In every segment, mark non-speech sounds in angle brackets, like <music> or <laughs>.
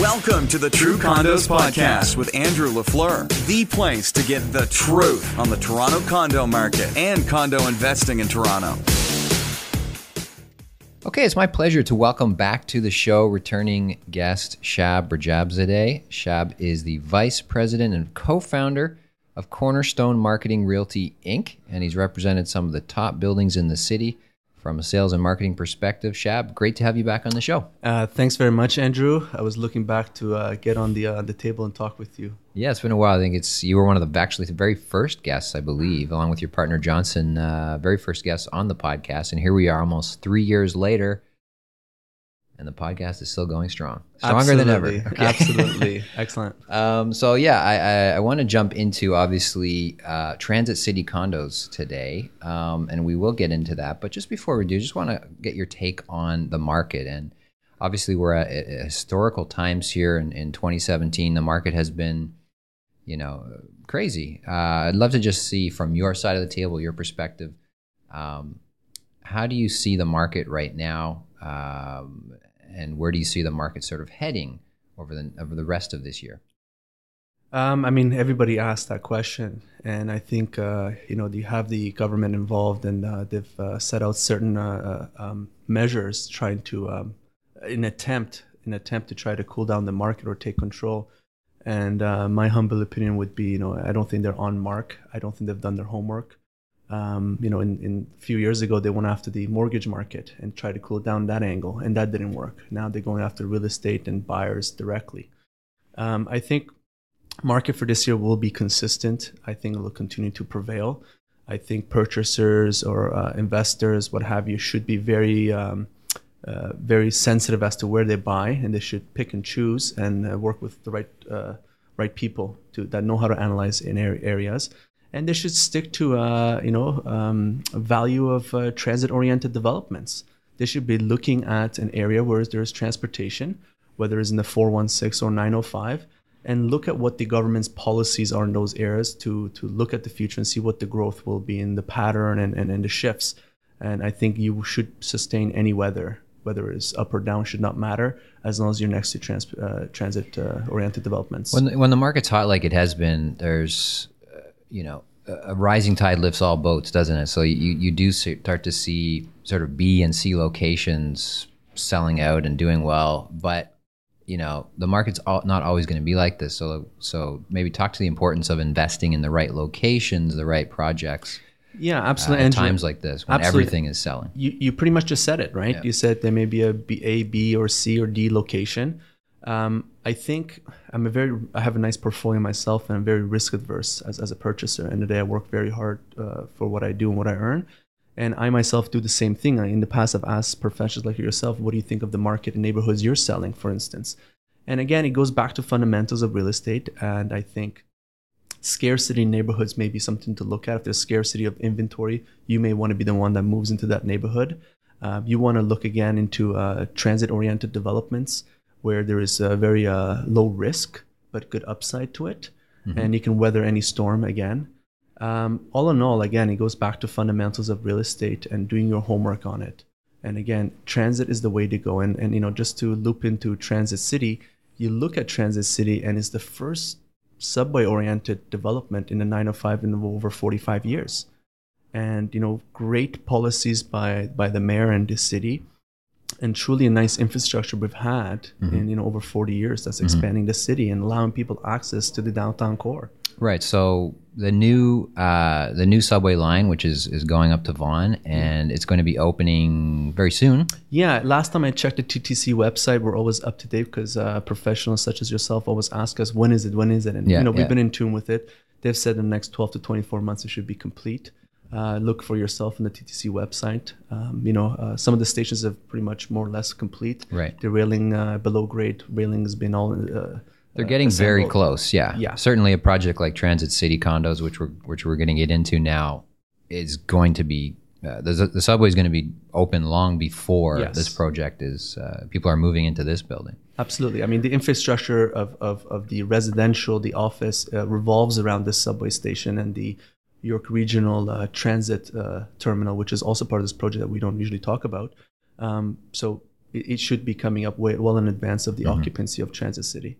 Welcome to the True Condos Podcast with Andrew LaFleur, the place to get the truth on the Toronto condo market and condo investing in Toronto. Okay, it's my pleasure to welcome back to the show returning guest Shab Rajabzadeh. Shab is the vice president and co-founder of Cornerstone Marketing Realty Inc., and he's represented some of the top buildings in the city from a sales and marketing perspective. Shab, great to have you back on the show. Uh, thanks very much, Andrew. I was looking back to uh, get on the uh, the table and talk with you. Yeah, it's been a while. I think it's you were one of the actually the very first guests, I believe, along with your partner Johnson, uh, very first guest on the podcast, and here we are, almost three years later and the podcast is still going strong, stronger Absolutely. than ever. <laughs> Okay. Absolutely, <laughs> excellent. Um, so yeah, I, I, I want to jump into obviously uh, Transit City condos today, um, and we will get into that. But just before we do, just want to get your take on the market. And obviously, we're at, at historical times here in, in 2017. The market has been, you know, crazy. Uh, I'd love to just see from your side of the table, your perspective. Um, how do you see the market right now? Um, and where do you see the market sort of heading over the over the rest of this year? Um, I mean, everybody asked that question, and I think uh, you know you have the government involved, and uh, they've uh, set out certain uh, uh, um, measures trying to, um, in attempt, in attempt to try to cool down the market or take control. And uh, my humble opinion would be, you know, I don't think they're on mark. I don't think they've done their homework. Um, you know, in, in a few years ago, they went after the mortgage market and tried to cool down that angle, and that didn't work. Now they're going after real estate and buyers directly. Um, I think market for this year will be consistent. I think it will continue to prevail. I think purchasers or uh, investors, what have you, should be very, um, uh, very sensitive as to where they buy, and they should pick and choose and uh, work with the right, uh, right people to that know how to analyze in areas and they should stick to uh, you know um, value of uh, transit-oriented developments. They should be looking at an area where there's transportation, whether it's in the 416 or 905, and look at what the government's policies are in those areas to to look at the future and see what the growth will be in the pattern and, and, and the shifts. And I think you should sustain any weather, whether it's up or down, should not matter as long as you're next to trans, uh, transit-oriented developments. When when the market's hot like it has been, there's you know, a rising tide lifts all boats, doesn't it? So you, you do start to see sort of B and C locations selling out and doing well, but you know the market's all, not always going to be like this. So so maybe talk to the importance of investing in the right locations, the right projects. Yeah, absolutely. Uh, at times like this, when absolutely. everything is selling, you you pretty much just said it, right? Yeah. You said there may be a B, A, B, or C or D location. Um, I think I'm a very I have a nice portfolio myself, and I'm very risk adverse as, as a purchaser. And today I work very hard uh, for what I do and what I earn. And I myself do the same thing. In the past, I've asked professionals like yourself, what do you think of the market in neighborhoods you're selling, for instance? And again, it goes back to fundamentals of real estate. And I think scarcity in neighborhoods may be something to look at. If there's scarcity of inventory, you may want to be the one that moves into that neighborhood. Uh, you want to look again into uh, transit oriented developments where there is a very uh, low risk but good upside to it, mm-hmm. and you can weather any storm again. Um, all in all, again, it goes back to fundamentals of real estate and doing your homework on it. And again, transit is the way to go. And, and you know, just to loop into Transit City, you look at Transit City, and it's the first subway-oriented development in the 905 in over 45 years. And you know, great policies by by the mayor and the city and truly a nice infrastructure we've had mm-hmm. in you know over 40 years that's mm-hmm. expanding mm-hmm. the city and allowing people access to the downtown core. Right so the new uh, the new subway line which is is going up to vaughan and it's going to be opening very soon? Yeah last time i checked the ttc website we're always up to date because uh, professionals such as yourself always ask us when is it? When is it? And yeah, you know we've been in tune with it. They've said in the next 12 to 24 months it should be complete uh, look for yourself on the TTC website. Um, you know, uh, some of the stations have pretty much more or less complete. Right. The railing uh, below grade railing has been all. Uh, They're getting very close. Yeah. Yeah. Certainly, a project like Transit City condos, which we're which we're going to get into now, is going to be. Uh, the, the subway is going to be open long before yes. this project is. Uh, people are moving into this building. Absolutely. I mean, the infrastructure of, of, of the residential, the office revolves around this subway station and the York Regional uh, Transit uh, Terminal, which is also part of this project that we don't usually talk about. Um, so it, it should be coming up way, well in advance of the occupancy of Transit City.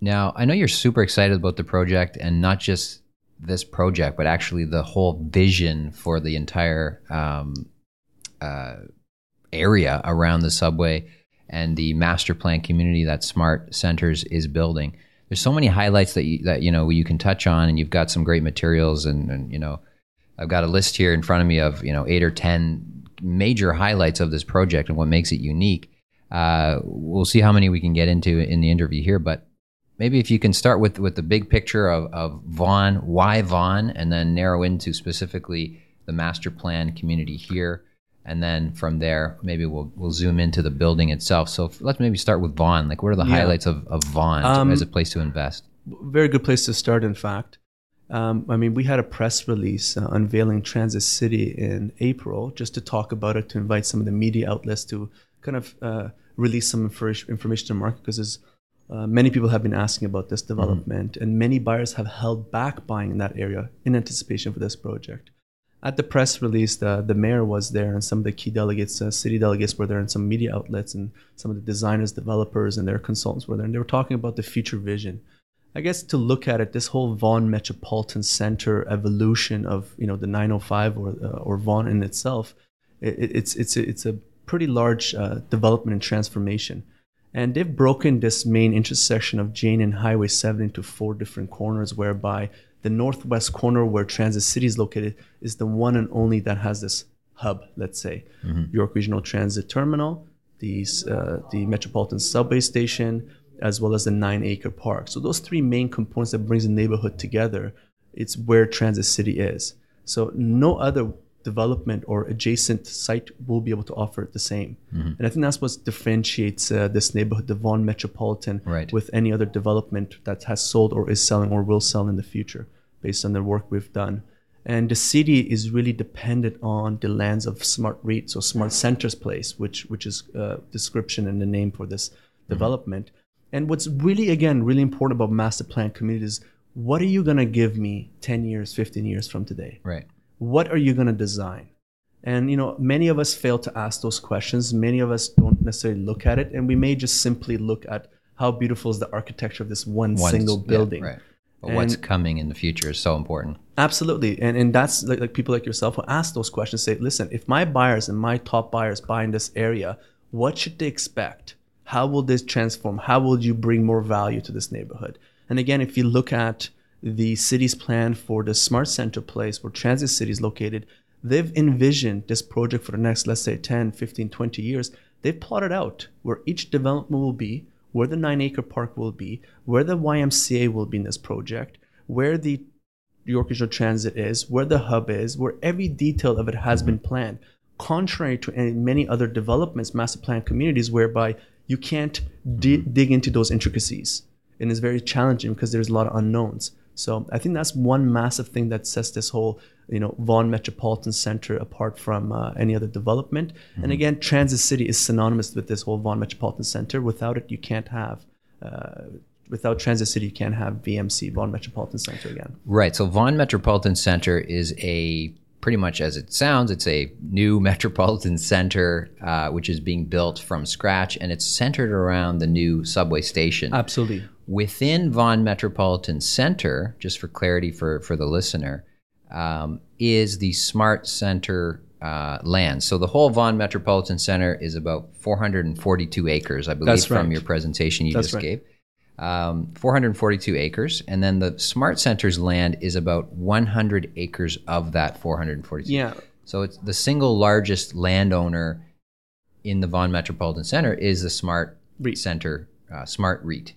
Now, I know you're super excited about the project and not just this project, but actually the whole vision for the entire um, uh, area around the subway and the master plan community that Smart Centers is building. There's so many highlights that you, that you know you can touch on, and you've got some great materials, and, and you know I've got a list here in front of me of you know eight or ten major highlights of this project and what makes it unique. Uh, we'll see how many we can get into in the interview here, but maybe if you can start with with the big picture of, of Vaughan, why Vaughan, and then narrow into specifically the master plan community here, and then from there maybe we'll we'll zoom into the building itself. So f- let's maybe start with Vaughan. Like, what are the Yeah. highlights of of Vaughan to- Um, as a place to invest? very good place to start in fact um, i mean we had a press release uh, unveiling transit city in april just to talk about it to invite some of the media outlets to kind of uh, release some infor- information to the market because uh, many people have been asking about this development and many buyers have held back buying in that area in anticipation for this project at the press release, the, the mayor was there, and some of the key delegates, uh, city delegates, were there, and some media outlets, and some of the designers, developers, and their consultants were there, and they were talking about the future vision. I guess to look at it, this whole Vaughan Metropolitan Center evolution of you know the 905 or uh, or Vaughan in itself, it, it's it's a, it's a pretty large uh, development and transformation. And they've broken this main intersection of Jane and Highway 7 into four different corners, whereby the northwest corner where Transit City is located is the one and only that has this hub, let's say, York Regional Transit Terminal, the, uh, the Metropolitan Subway Station, as well as the nine acre park. So those three main components that brings the neighborhood together, it's where Transit City is. So no other development or adjacent site will be able to offer the same. And I think that's what differentiates uh, this neighborhood, the Vaughan Metropolitan, Right. with any other development that has sold or is selling or will sell in the future based on the work we've done. And the city is really dependent on the lands of Smart REIT, so Smart Centers Place, which which is uh, description and the name for this development. And what's really again really important about master plan communities, what are you gonna give me 10 years, 15 years from today? Right. What are you going to design? And you know many of us fail to ask those questions. Many of us don't necessarily look at it and we may just simply look at how beautiful is the architecture of this one Once- single yeah, building. right. But what's coming in the future is so important. absolutely. And and that's like, like people like yourself who ask those questions say listen if my buyers and my top buyers buy in this area what should they expect? How will this transform? How will you bring more value to this neighborhood? And again if you look at the city's plan for the smart center place where transit city is located they've envisioned this project for the next let's say 10 15 20 years they've plotted out where each development will be where the nine acre park will be where the ymca will be in this project where the York Regional Transit is, where the hub is, where every detail of it has been planned. Contrary to any, many other developments, master plan communities, whereby you can't di- dig into those intricacies, and it's very challenging because there's a lot of unknowns. So I think that's one massive thing that sets this whole, you know, Vaughan Metropolitan Center apart from uh, any other development. And again, Transit City is synonymous with this whole Vaughan Metropolitan Center. Without it, you can't have. Uh, without Transit City, you can't have VMC, Vaughan Metropolitan Center again. Right. So Vaughan Metropolitan Center is a pretty much as it sounds. It's a new <laughs> metropolitan center uh, which is being built from scratch, and it's centered around the new subway station. Absolutely. Within Vaughan Metropolitan Center, just for clarity for for the listener, um, is the Smart Center. Uh, land. So the whole Vaughan Metropolitan Center is about 442 acres, I believe, That's from your presentation you That's just right. gave um, 442 acres, and then the Smart Center's land is about 100 acres of that 442. Yeah. So it's the single largest landowner in the Vaughan Metropolitan Center is the Smart REIT. Center, uh, Smart REIT.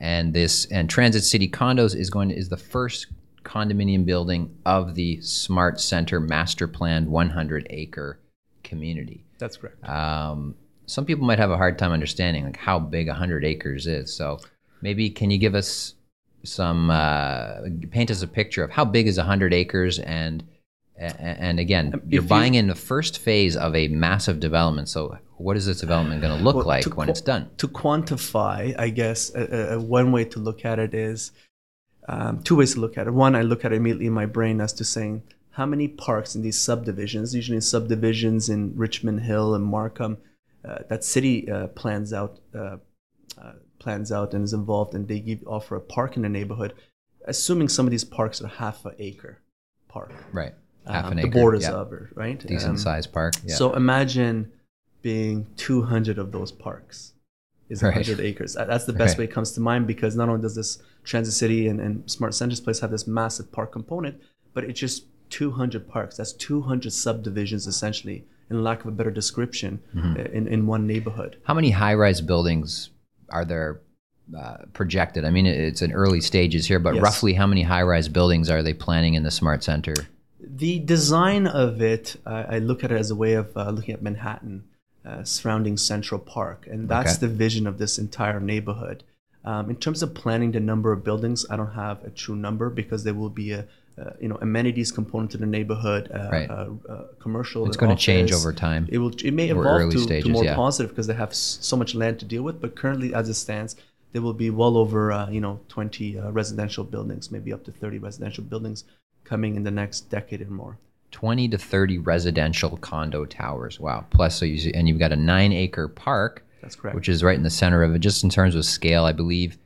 And this and Transit City Condos is going is the first condominium building of the Smart Center master planned 100 acre community. That's correct. Um, some people might have a hard time understanding like how big 100 acres is. So maybe can you give us some uh, paint us a picture of how big is 100 acres and and again you're Um, you- buying in the first phase of a massive development. So what is this development going to look Well, like to when qu- it's done? To quantify, I guess uh, uh, one way to look at it is um, two ways to look at it. One, I look at it immediately in my brain as to saying how many parks in these subdivisions, usually in subdivisions in Richmond Hill and Markham, uh, that city uh, plans out uh, uh, plans out and is involved, and they give offer a park in the neighborhood, assuming some of these parks are half an acre park. Right. Half um, an the acre. borders yeah. of it, right? Decent Um, sized park. Yeah. So imagine being 200 of those parks is Right. 100 <laughs> acres. That's the best Right. way it comes to mind because not only does this Transit City and, and Smart Centers Place have this massive park component, but it's just 200 parks. That's 200 subdivisions essentially, in lack of a better description, Mm-hmm. in, in one neighborhood. How many high rise buildings are there uh, projected? I mean, it's in early stages here, but Yes. roughly how many high rise buildings are they planning in the smart center? The design of it, uh, I look at it as a way of uh, looking at Manhattan uh, surrounding Central Park, and that's Okay. the vision of this entire neighborhood. Um, in terms of planning the number of buildings, I don't have a true number because there will be a uh, you know amenities component to the neighborhood, uh, Right. uh, uh, commercial. It's going to change over time. It will. It may evolve early to, to stages, more yeah. positive because they have s- so much land to deal with. But currently, as it stands, there will be well over uh, you know 20 uh, residential buildings, maybe up to 30 residential buildings coming in the next decade and more. 20 to 30 residential condo towers. Wow. Plus, so you see, and you've got a nine acre park, That's correct. which is right in the center of it. Just in terms of scale, I believe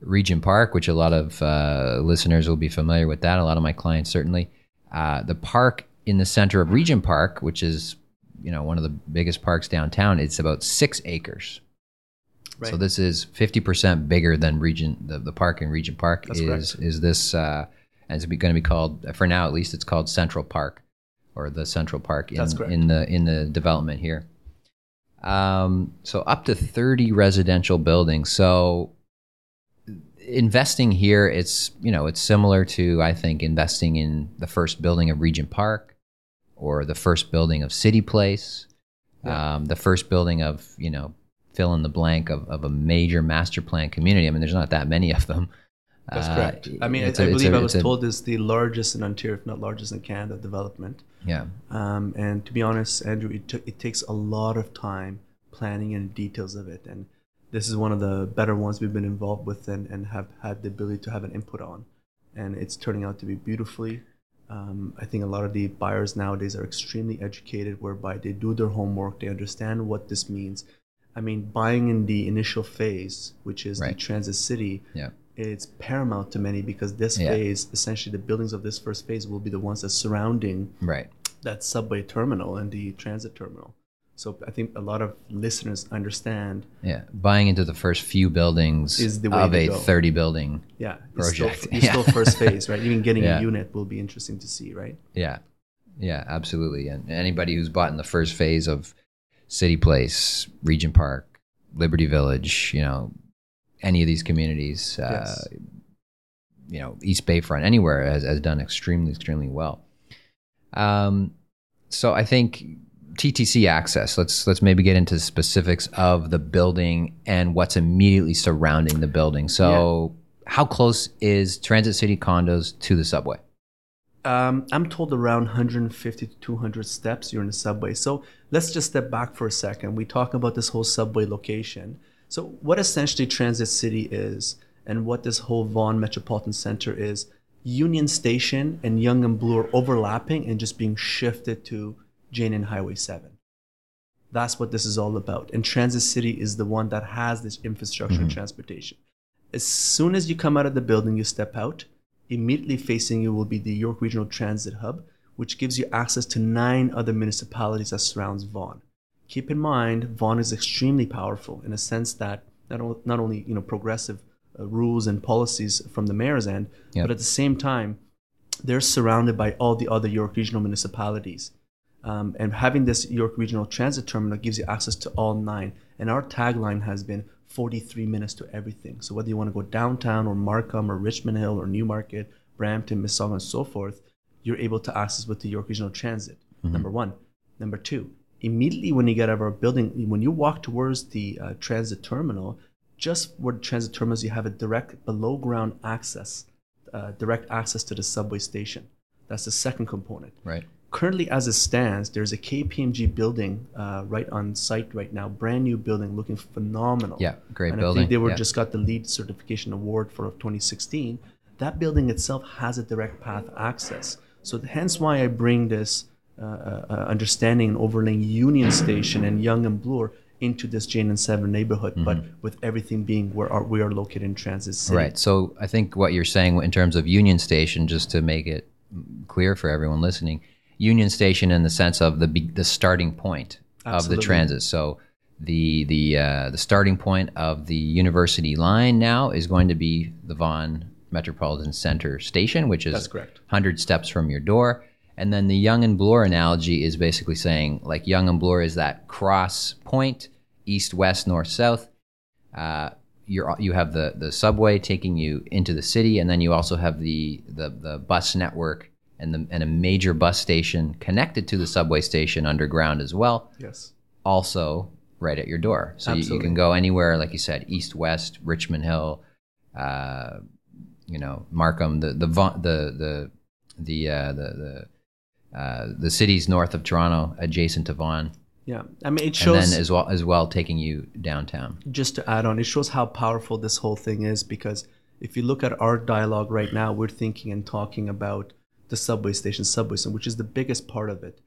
Regent Park, which a lot of uh, listeners will be familiar with that. A lot of my clients certainly. Uh, the park in the center of Regent Park, which is you know one of the biggest parks downtown, it's about six acres. Right. So this is 50% bigger than Regent the, the park in Regent Park That's is correct. is this uh and it's going to be called for now at least it's called Central Park or the Central Park in in the in the development here. Um so up to 30 residential buildings. So investing here it's you know it's similar to I think investing in the first building of Regent Park or the first building of City Place Yeah. um, the first building of you know fill in the blank of, of a major master plan community. I mean, there's not that many of them. That's Uh, correct. I mean, I, a- I believe a- I was told it's the largest in Ontario, if not largest in Canada, development. Yeah, Um, and to be honest, Andrew, it, took it takes a lot of time planning and details of it. And this is one of the better ones we've been involved with and, and have had the ability to have an input on. And it's turning out to be beautifully. Um, I think a lot of the buyers nowadays are extremely educated, whereby they do their homework, they understand what this means. I mean, buying in the initial phase, which is Right. the transit city, yeah, it's paramount to many because this Yeah. phase, essentially, the buildings of this first phase will be the ones that's surrounding right. that subway terminal and the transit terminal. So I think a lot of listeners understand. Yeah, buying into the first few buildings Is the way of to a go. 30 building. Yeah, it's Project. Still, it's <laughs> Yeah. still first phase, right? Even getting Yeah. a unit will be interesting to see, right? Yeah, yeah, absolutely. And anybody who's bought in the first phase of City Place, Regent Park, Liberty Village, you know, any of these communities, uh, Yes. you know, East Bayfront, anywhere has, has done extremely, extremely well. Um, so I think TTC access. Let's let's maybe get into specifics of the building and what's immediately surrounding the building. So, how close is Transit City condos to the subway? Um, I'm told around 150 to 200 steps you're in the subway. So let's just step back for a second. We talk about this whole subway location. So what essentially Transit City is, and what this whole Vaughan Metropolitan Center is, Union Station and Yonge and Bloor are overlapping and just being shifted to Jane and Highway 7. That's what this is all about. And Transit City is the one that has this infrastructure and transportation. As soon as you come out of the building, you step out. Immediately facing you will be the York Regional Transit Hub, which gives you access to nine other municipalities that surrounds Vaughan. Keep in mind, Vaughan is extremely powerful in a sense that not, o- not only you know progressive uh, rules and policies from the mayor's end, Yep. but at the same time, they're surrounded by all the other York Regional municipalities. Um, and having this York Regional Transit Terminal gives you access to all nine. And our tagline has been 43 minutes to everything. So whether you want to go downtown or Markham or Richmond Hill or Newmarket, Brampton, Mississauga, and so forth, you're able to access with the York Regional Transit. Number one. Number two, immediately when you get out of our building, when you walk towards the uh, transit terminal, just where the transit terminal is, you have a direct below ground access, uh, direct access to the subway station. That's the second component Right. currently as it stands there's a kpmg building uh, right on site right now brand new building looking phenomenal Yeah, great and building. i think they were yeah. just got the LEED certification award for 2016 that building itself has a direct path access so hence why i bring this Uh, uh, uh, understanding and overlaying union station and yonge and bloor into this Jane and Seven neighborhood, mm-hmm. but with everything being where our, we are located in Transit City. Right. So I think what you're saying in terms of Union Station, just to make it clear for everyone listening, Union Station in the sense of the the starting point of the Absolutely. transit. So the the uh, the starting point of the University line now is going to be the Vaughan Metropolitan Center station, which is correct. 100 steps from your door. And then the Yonge and Bloor analogy is basically saying like Yonge and Bloor is that cross point, east, west, north, south. Uh, you're, you have the, the subway taking you into the city, and then you also have the, the, the bus network and, the, and a major bus station connected to the subway station underground as well, Yes. also right at your door. So you, you can go anywhere, like you said, east, west, Richmond Hill, uh, you know, Markham, the the the the the uh, the the, uh, the cities north of Toronto, adjacent to Vaughan, Yeah. I mean, it shows. and then as well as well taking you downtown. just to add on, it shows how powerful this whole thing is because if you look at our dialogue right now, we're thinking and talking about the subway station, subway station, which is the biggest part of it.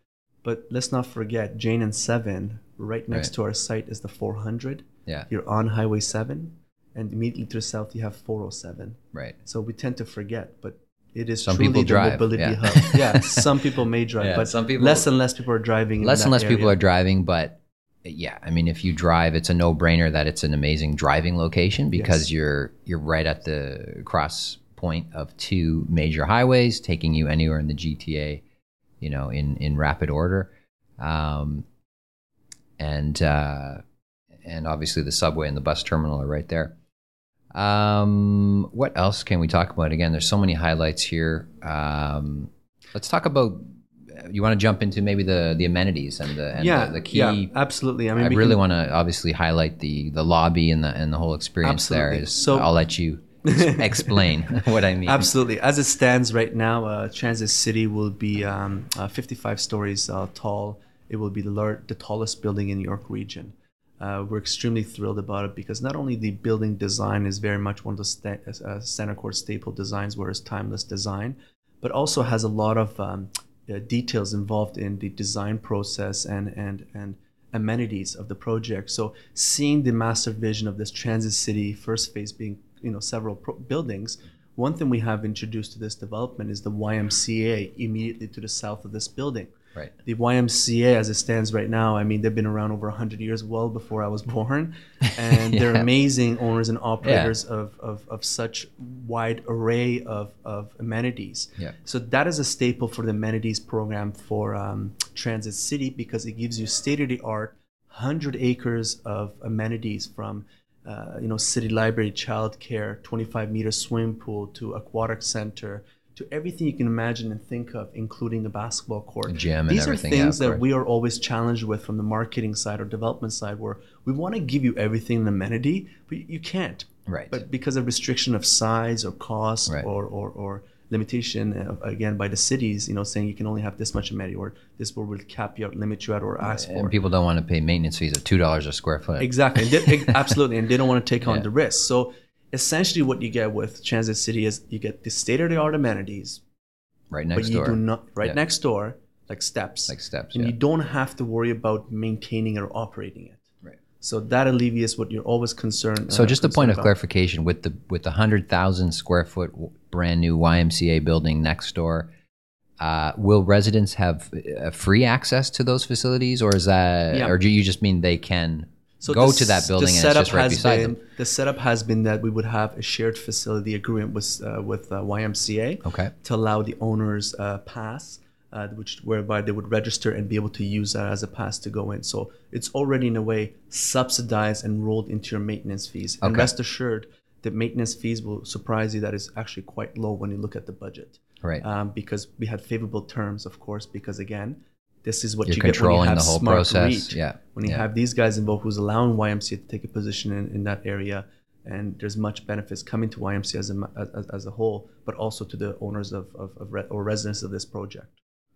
But let's not forget Jane and Seven, right next Right. to our site is the 400. Yeah, You're on Highway 7, and immediately to the south you have 407. right. So we tend to forget, but it is Some truly people drive, mobility yeah. hub. Yeah, <laughs> some people may drive, Yeah, but some people- less and less people are driving. in Less and less people are driving, but yeah, I mean, if you drive, it's a no-brainer that it's an amazing driving location because Yes. you're you're right at the cross point of two major highways, taking you anywhere in the GTA, you know, in in rapid order, um, and uh, and obviously the subway and the bus terminal are right there. Um, what else can we talk about? Again, there's so many highlights here. Um, let's talk about. You want to jump into maybe the the amenities and the and yeah, the, the key. yeah, absolutely. I mean, I really can- want to obviously highlight the the lobby and the and the whole experience there. Absolutely. Is, So- I'll let you <laughs> explain <laughs> what I mean. Absolutely. As it stands right now, uh, Transit City will be um, uh, 55 stories uh, tall. It will be the, lar- the tallest building in New York region. Uh, we're extremely thrilled about it because not only the building design is very much one of the sta- uh, CentreCourt staple designs, where it's timeless design, but also has a lot of um, uh, details involved in the design process and and and amenities of the project. So seeing the master vision of this transit city, first phase being you know several pro- buildings. One thing we have introduced to this development is the YMCA immediately to the south of this building. Right. The YMCA, as it stands right now, I mean, they've been around over 100 years, well before I was born. <laughs> And they're amazing owners and operators of, of, of such wide array of, of amenities. Yeah. So that is a staple for the amenities program for um, Transit City because it gives you state-of-the-art, 100 acres of amenities from uh, you know, city library, childcare, 25 meter swimming pool to aquatic center to everything you can imagine and think of, including a basketball court. gym These are things that we are always challenged with from the marketing side or development side, where we want to give you everything in amenity, but you- can't. Right. But because of restriction of size or cost Right. or, or, or limitation uh, again by the cities, you know, saying you can only have this much amenity or this will will cap you out, limit you out, or ask for. and people don't want to pay maintenance fees of two dollars a square foot. Exactly. And they- <laughs> absolutely. And they don't want to take on Yeah. the risk. So essentially what you get with Transit City is you get the state of the art amenities, right next but next you do not right Yeah. next door, like steps. Like steps, And yeah. you don't have to worry about maintaining or operating it. Right. So that alleviates what you're always concerned. So uh, just a concerned point of clarification with the with the hundred thousand square foot brand new YMCA building next door, uh, will residents have uh, free access to those facilities, or is that, Yeah. or do you just mean they can So go to that building the and it's setup just right has beside been, them? The setup has been that we would have a shared facility agreement with uh, with uh, YMCA Okay. to allow the owners uh, pass, uh, which whereby they would register and be able to use that as a pass to go in. So it's already in a way subsidized and rolled into your maintenance fees. Okay. And rest assured, the maintenance fees will surprise you. That is actually quite low when you look at the budget. Right. Um, because we had favorable terms, of course, because again, this is what You're you get when you have the whole smart process. REIT. Yeah. When you Yeah. have these guys involved who's allowing YMCA to take a position in, in that area, and there's much benefits coming to YMCA as a, as, as a whole, but also to the owners of, of, of re- or residents of this project.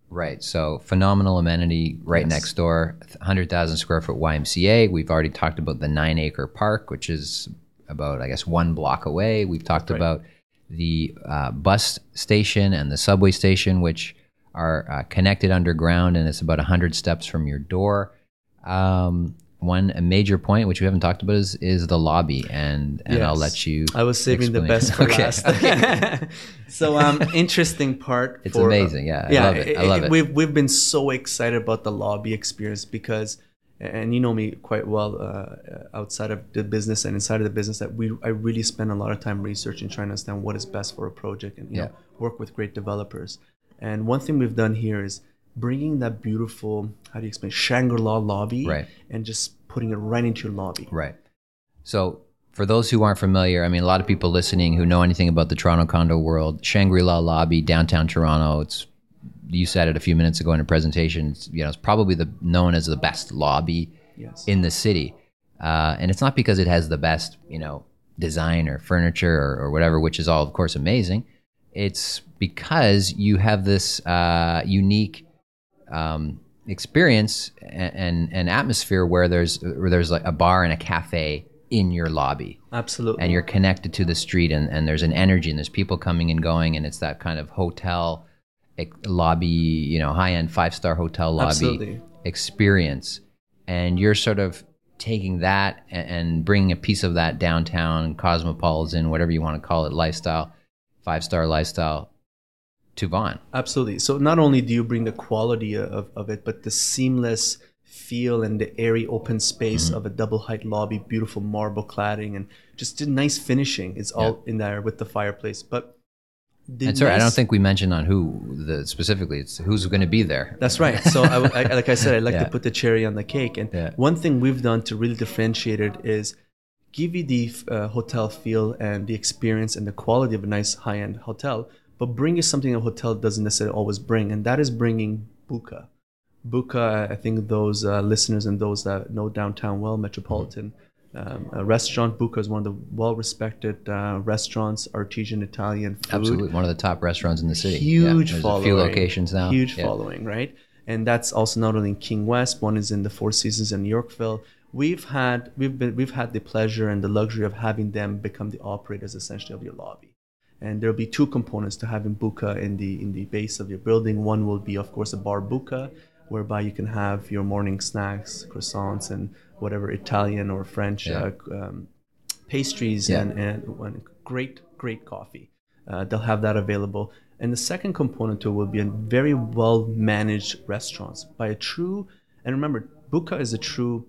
Right. So phenomenal amenity right Yes. next door, 100,000 square foot YMCA. We've already talked about the nine acre park, which is about, I guess, one block away. We've talked Right. about the uh, bus station and the subway station, which are uh, connected underground and it's about 100 steps from your door. Um, one a major point which we haven't talked about is is the lobby, and and I'll let you. I was saving the best for <laughs> Okay, last. <laughs> so, um, interesting part. It's for, uh, amazing. Yeah, I love it. I love it. We've we've been so excited about the lobby experience because, and you know me quite well uh, outside of the business and inside of the business that we I really spend a lot of time researching, trying to understand what is best for a project and you Yeah. know work with great developers. And one thing we've done here is bringing that beautiful how do you explain Shangri-La lobby Right. and just putting it right into your lobby. Right. So, for those who aren't familiar, I mean, a lot of people listening who know anything about the Toronto condo world, Shangri La Lobby, downtown Toronto. It's you said it a few minutes ago in a presentation. It's, you know, it's probably the known as the best lobby Yes. in the city, uh, and it's not because it has the best, you know, design or furniture or, or whatever, which is all, of course, amazing. It's because you have this uh, unique um, experience and, and, and atmosphere where there's where there's like a bar and a cafe in your lobby Absolutely. and you're connected to the street and, and there's an energy and there's people coming and going and it's that kind of hotel lobby you know high-end five-star hotel lobby Absolutely. experience and you're sort of taking that and, and bringing a piece of that downtown cosmopolitan whatever you want to call it lifestyle five-star lifestyle to Vaughan. Absolutely. So not only do you bring the quality of, of it, but the seamless feel and the airy open space Mm-hmm. of a double height lobby, beautiful marble cladding, and just a nice finishing. It's all in there with the fireplace. But the And sorry, I don't think we mentioned on who the specifically. It's who's going to be there. That's right. So, I, I- like I said, I like <laughs> Yeah. to put the cherry on the cake. And Yeah. one thing we've done to really differentiate it is give you the uh, hotel feel and the experience and the quality of a nice high end hotel, but bring you something a hotel doesn't necessarily always bring, and that is bringing Buca. Buca, I think those uh, listeners and those that know downtown well, metropolitan. Um, restaurant Buca is one of the well-respected uh, restaurants, artesian Italian food Absolutely, one of the top restaurants in the city. huge yeah, following. A few locations now. Huge Yeah. following, right? And that's also not only in King West. One is in the Four Seasons in Yorkville. We've had we've been we've had the pleasure and the luxury of having them become the operators essentially of your lobby. And there'll be two components to having Buca in the in the base of your building. One will be, of course, a bar Buca, whereby you can have your morning snacks, croissants, and whatever Italian or French Yeah. uh, um, pastries Yeah. and, and, and great, great coffee. Uh, they'll have that available. And the second component to it will be a very well managed restaurants by a true, and remember, Buca is a true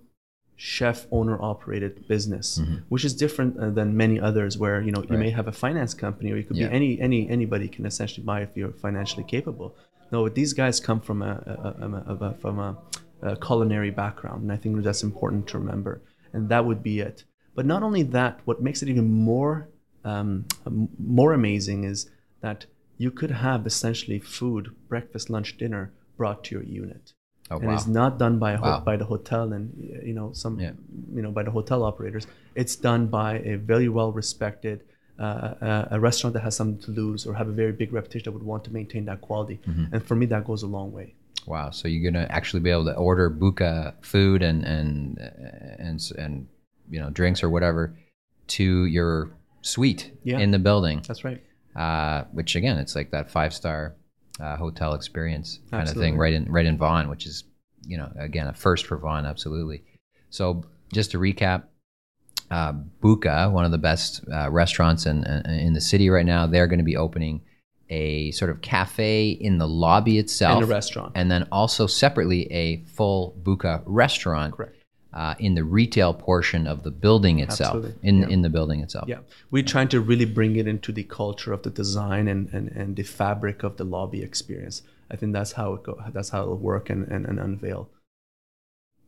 chef owner operated business, Mm-hmm. which is different uh, than many others where, you know, you may have a finance company or you could Yeah. be any, any, anybody can essentially buy if you're financially capable. No, these guys come from a, a, a, a, from a, culinary background, and I think that's important to remember. And that would be it. But not only that, what makes it even more um, more amazing is that you could have essentially food, breakfast, lunch, dinner brought to your unit. Oh and wow. it's not done by a ho- Wow. by the hotel and you know some Yeah. you know by the hotel operators. It's done by a very well respected uh, uh, a restaurant that has something to lose or have a very big reputation that would want to maintain that quality. Mm-hmm. And for me, that goes a long way. Wow. So you're gonna actually be able to order Buca food and and and and you know drinks or whatever to your suite Yeah. in the building. That's right. Uh, which again, it's like that five star uh, hotel experience kind of thing, right in right in Vaughan, which is you know again a first for Vaughan, absolutely. So just to recap. Uh, Buca, one of the best uh, restaurants in, in the city right now, they're going to be opening a sort of cafe in the lobby itself, In a restaurant. and then also separately a full Buca restaurant Correct. uh, in the retail portion of the building itself, Absolutely. in Yeah. in the building itself. Yeah, we're trying to really bring it into the culture of the design and, and, and the fabric of the lobby experience. I think that's how it go. That's how it'll work and, and, and unveil.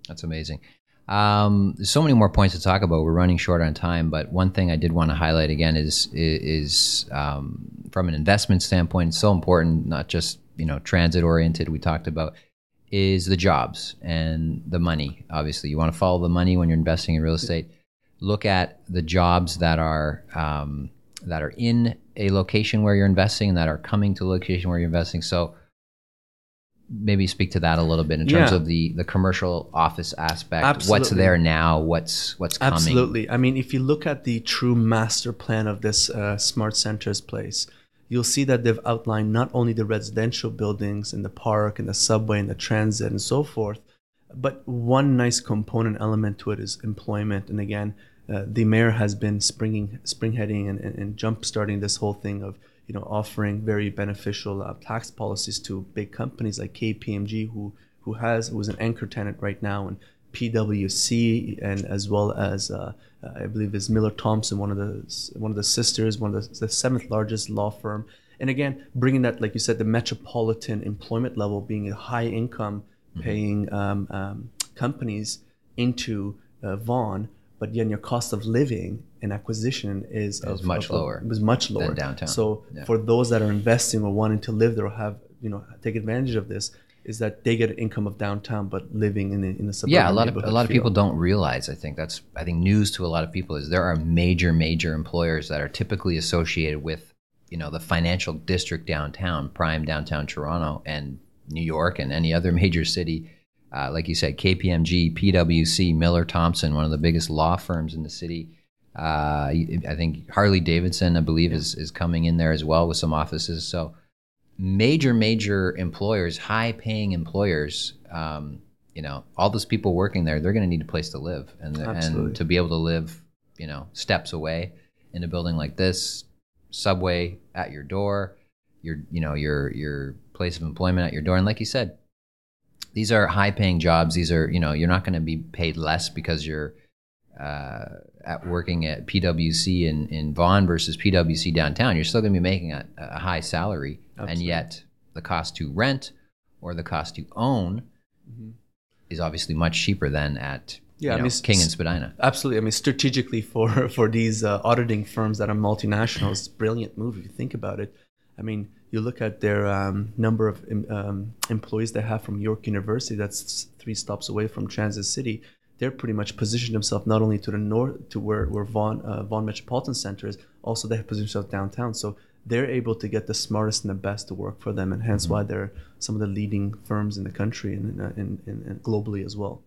That's amazing. Um, there's so many more points to talk about. We're running short on time, but one thing I did want to highlight again is is um, from an investment standpoint, it's so important, not just you know transit oriented. We talked about is the jobs and the money. Obviously, you want to follow the money when you're investing in real estate. Look at the jobs that are um, that are in a location where you're investing and that are coming to a location where you're investing. So maybe speak to that a little bit in terms Yeah. of the the commercial office aspect. absolutely. What's there now? What's what's coming? Absolutely. I mean, if you look at the true master plan of this uh, smart centers place, you'll see that they've outlined not only the residential buildings and the park and the subway and the transit and so forth, but one nice component element to it is employment. And again, uh, the mayor has been springing, springheading and, and, and jump starting this whole thing of you know offering very beneficial uh, tax policies to big companies like KPMG, who who has who is an anchor tenant right now, and PwC, and as well as uh, uh, I believe is Miller Thomson, one of the one of the sisters, one of the, the seventh largest law firm. And again, bringing that, like you said, the metropolitan employment level being a high income mm-hmm. paying um, um, companies into uh, Vaughan, but yet your cost of living and acquisition is of, much of, lower. Was much lower downtown. So yeah. for those that are investing or wanting to live there or have you know take advantage of this, is that they get an income of downtown but living in a, in a suburban yeah a lot of a lot of people don't realize i think that's i think news to a lot of people is there are major major employers that are typically associated with you know the financial district downtown prime downtown toronto and new york and any other <laughs> major city uh, like you said kpmg pwc miller thomson one of the biggest law firms in the city uh, i think harley davidson i believe yeah. is, is coming in there as well with some offices so major, major employers, high paying employers, um, you know, all those people working there, they're going to need a place to live and, and to be able to live, you know, steps away in a building like this, subway at your door, your, you know, your, your place of employment at your door. And like you said, these are high paying jobs. These are, you know, you're not going to be paid less because you're, uh, at working at PwC in, in Vaughan versus PwC downtown, you're still going to be making a, a high salary. Absolutely. And yet the cost to rent or the cost to own mm-hmm. is obviously much cheaper than at yeah, you know, I mean, King and Spadina. Absolutely. I mean, strategically for, <laughs> for these uh, auditing firms that are multinationals, brilliant move if you think about it. I mean, you look at their um, number of um, employees they have from York University, that's three stops away from Transit City they're pretty much positioned themselves not only to the north, to where, where Vaughan, uh, Vaughan Metropolitan Center is, also they have positioned themselves downtown. So they're able to get the smartest and the best to work for them, and hence mm-hmm. why they're some of the leading firms in the country and, and, and, and globally as well.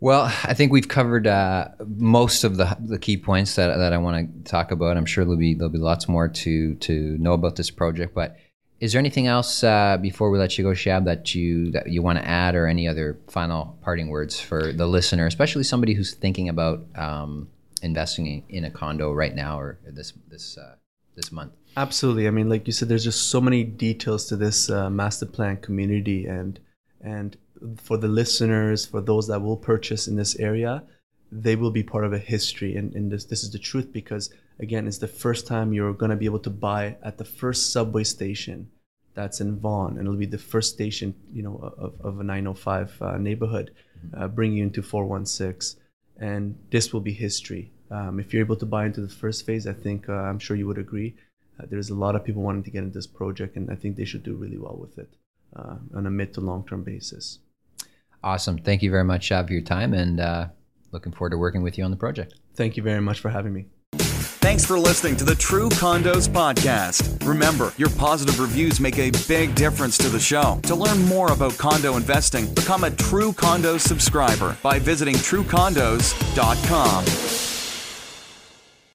Well, I think we've covered uh, most of the the key points that, that I want to talk about. I'm sure there'll be there'll be lots more to to know about this project, but is there anything else uh, before we let you go, Shab, that you that you want to add, or any other final parting words for the listener, especially somebody who's thinking about um, investing in a condo right now or this this uh, this month? Absolutely. I mean, like you said, there's just so many details to this uh, master plan community, and and for the listeners, for those that will purchase in this area, they will be part of a history, and, and this this is the truth because again, it's the first time you're going to be able to buy at the first subway station that's in Vaughan, and it'll be the first station, you know, of, of a 905 uh, neighborhood, uh, bring you into 416, and this will be history. Um, if you're able to buy into the first phase, I think uh, I'm sure you would agree. Uh, there's a lot of people wanting to get into this project, and I think they should do really well with it uh, on a mid to long term basis. Awesome. Thank you very much, Shab, for your time, and uh, looking forward to working with you on the project. Thank you very much for having me. Thanks for listening to the True Condos podcast. Remember, your positive reviews make a big difference to the show. To learn more about condo investing, become a True Condos subscriber by visiting truecondos.com.